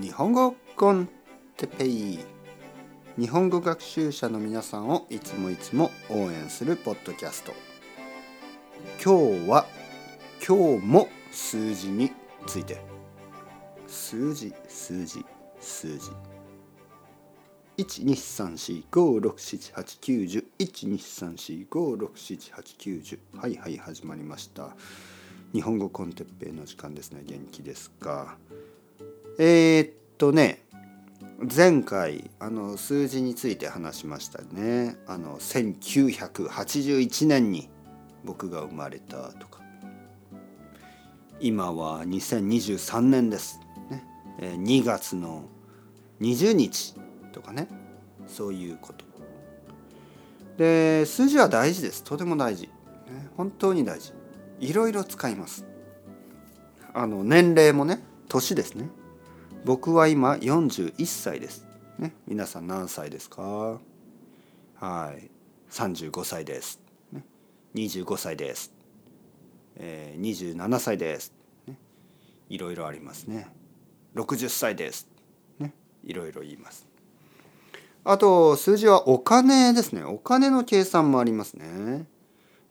日本語コンテペイ。日本語学習者の皆さんをいつもいつも応援するポッドキャスト。今日は今日も数字について。数字数字数字。123456789101234567890はいはい始まりました。日本語コンテッペイの時間ですね。元気ですか？えー、っとね前回あの数字について話しましたね。あの1981年に僕が生まれたとか。今は2023年です、ね、2月の20日とかね。そういうこと。で数字は大事です。とても大事、ね、本当に大事。いろいろ使います。あの年齢もね年ですね。僕は今41歳です、ね、皆さん何歳ですか？はい。35歳です、ね、25歳です、えー、27歳です、いろいろありますね。60歳です。ね。いろいろ言います。あと数字はお金ですね。お金の計算もありますね。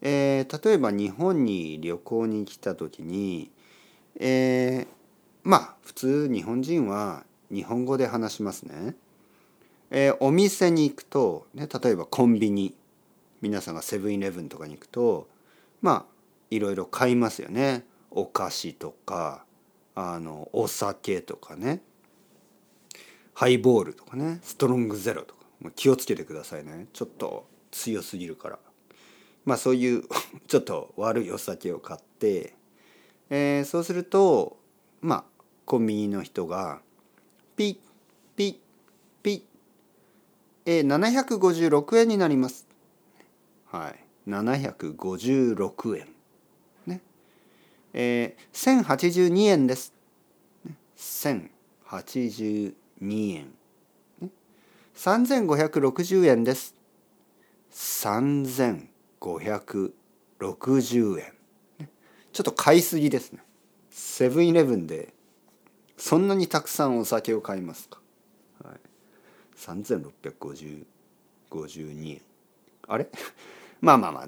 えー、例えば日本に旅行に来た時に、えー、まあ普通日本人は日本語で話しますね。えー、お店に行くと、ね、例えばコンビニ皆さんがセブンイレブンとかに行くとまあいろいろ買いますよね。お菓子とかあのお酒とかねハイボールとかねストロングゼロとか気をつけてくださいねちょっと強すぎるから。まあそういう ちょっと悪いお酒を買って、えー、そうするとまあコンビニの人がピッピッピッ、えー、756円になります。はい、756円。ね。えー、1082円です。1082円。ね、3560円です。3560円ちょっと買いすぎですねセブンイレブンでそんなにたくさんお酒を買いますか、はい、3652円。あれ？まあまあまあ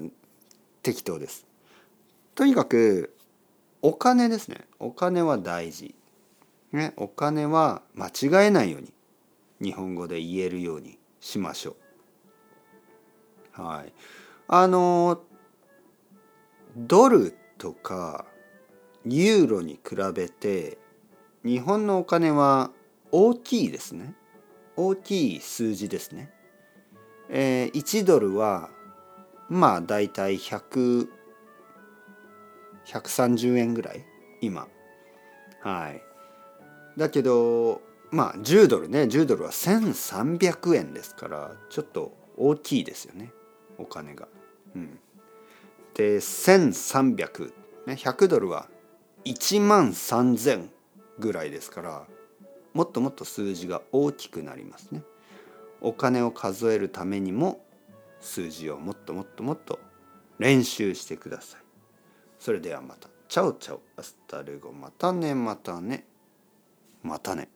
適当です。とにかくお金ですね。お金は大事。ねお金は間違えないように日本語で言えるようにしましょう。はい。あのドルとかユーロに比べて日本のお金は大きいですね。大きい数字ですね。えー、1ドルはまあ大体100 130円ぐらい今。はい。だけどまあ10ドルね。10ドルは1300円ですからちょっと大きいですよね。お金が。うん、で1300、ね、100ドルは1万3000ぐらいですからもっともっと数字が大きくなりますね。お金を数えるためにも数字をもっともっともっと練習してください。それではまた。 Chao chao。Hasta luego。またねまたね。またね。